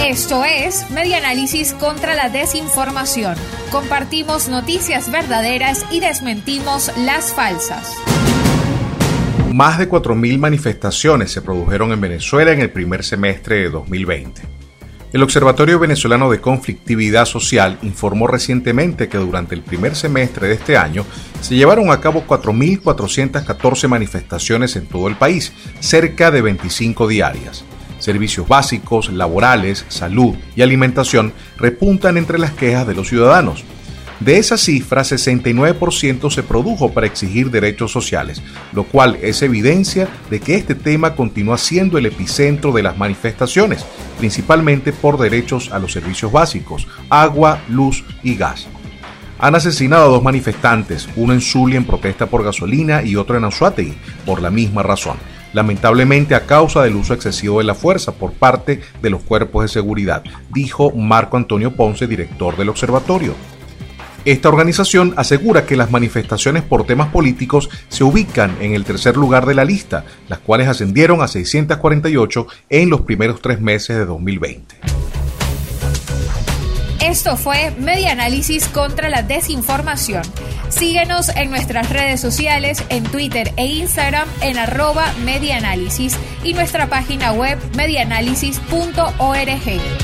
Esto es Media Análisis contra la Desinformación. Compartimos noticias verdaderas y desmentimos las falsas. Más de 4.000 manifestaciones se produjeron en Venezuela en el primer semestre de 2020. El Observatorio Venezolano de Conflictividad Social informó recientemente que durante el primer semestre de este año se llevaron a cabo 4.414 manifestaciones en todo el país, cerca de 25 diarias. Servicios básicos, laborales, salud y alimentación repuntan entre las quejas de los ciudadanos. De esa cifra, 69% se produjo para exigir derechos sociales, lo cual es evidencia de que este tema continúa siendo el epicentro de las manifestaciones, principalmente por derechos a los servicios básicos, agua, luz y gas. Han asesinado a dos manifestantes, uno en Zulia en protesta por gasolina y otro en Anzuategui, por la misma razón lamentablemente a causa del uso excesivo de la fuerza por parte de los cuerpos de seguridad, dijo Marco Antonio Ponce, director del observatorio. Esta organización asegura que las manifestaciones por temas políticos se ubican en el tercer lugar de la lista, las cuales ascendieron a 648 en los primeros tres meses de 2020. Esto fue Media Análisis contra la Desinformación. Síguenos en nuestras redes sociales, en Twitter e Instagram en arroba medianálisis y nuestra página web medianálisis.org.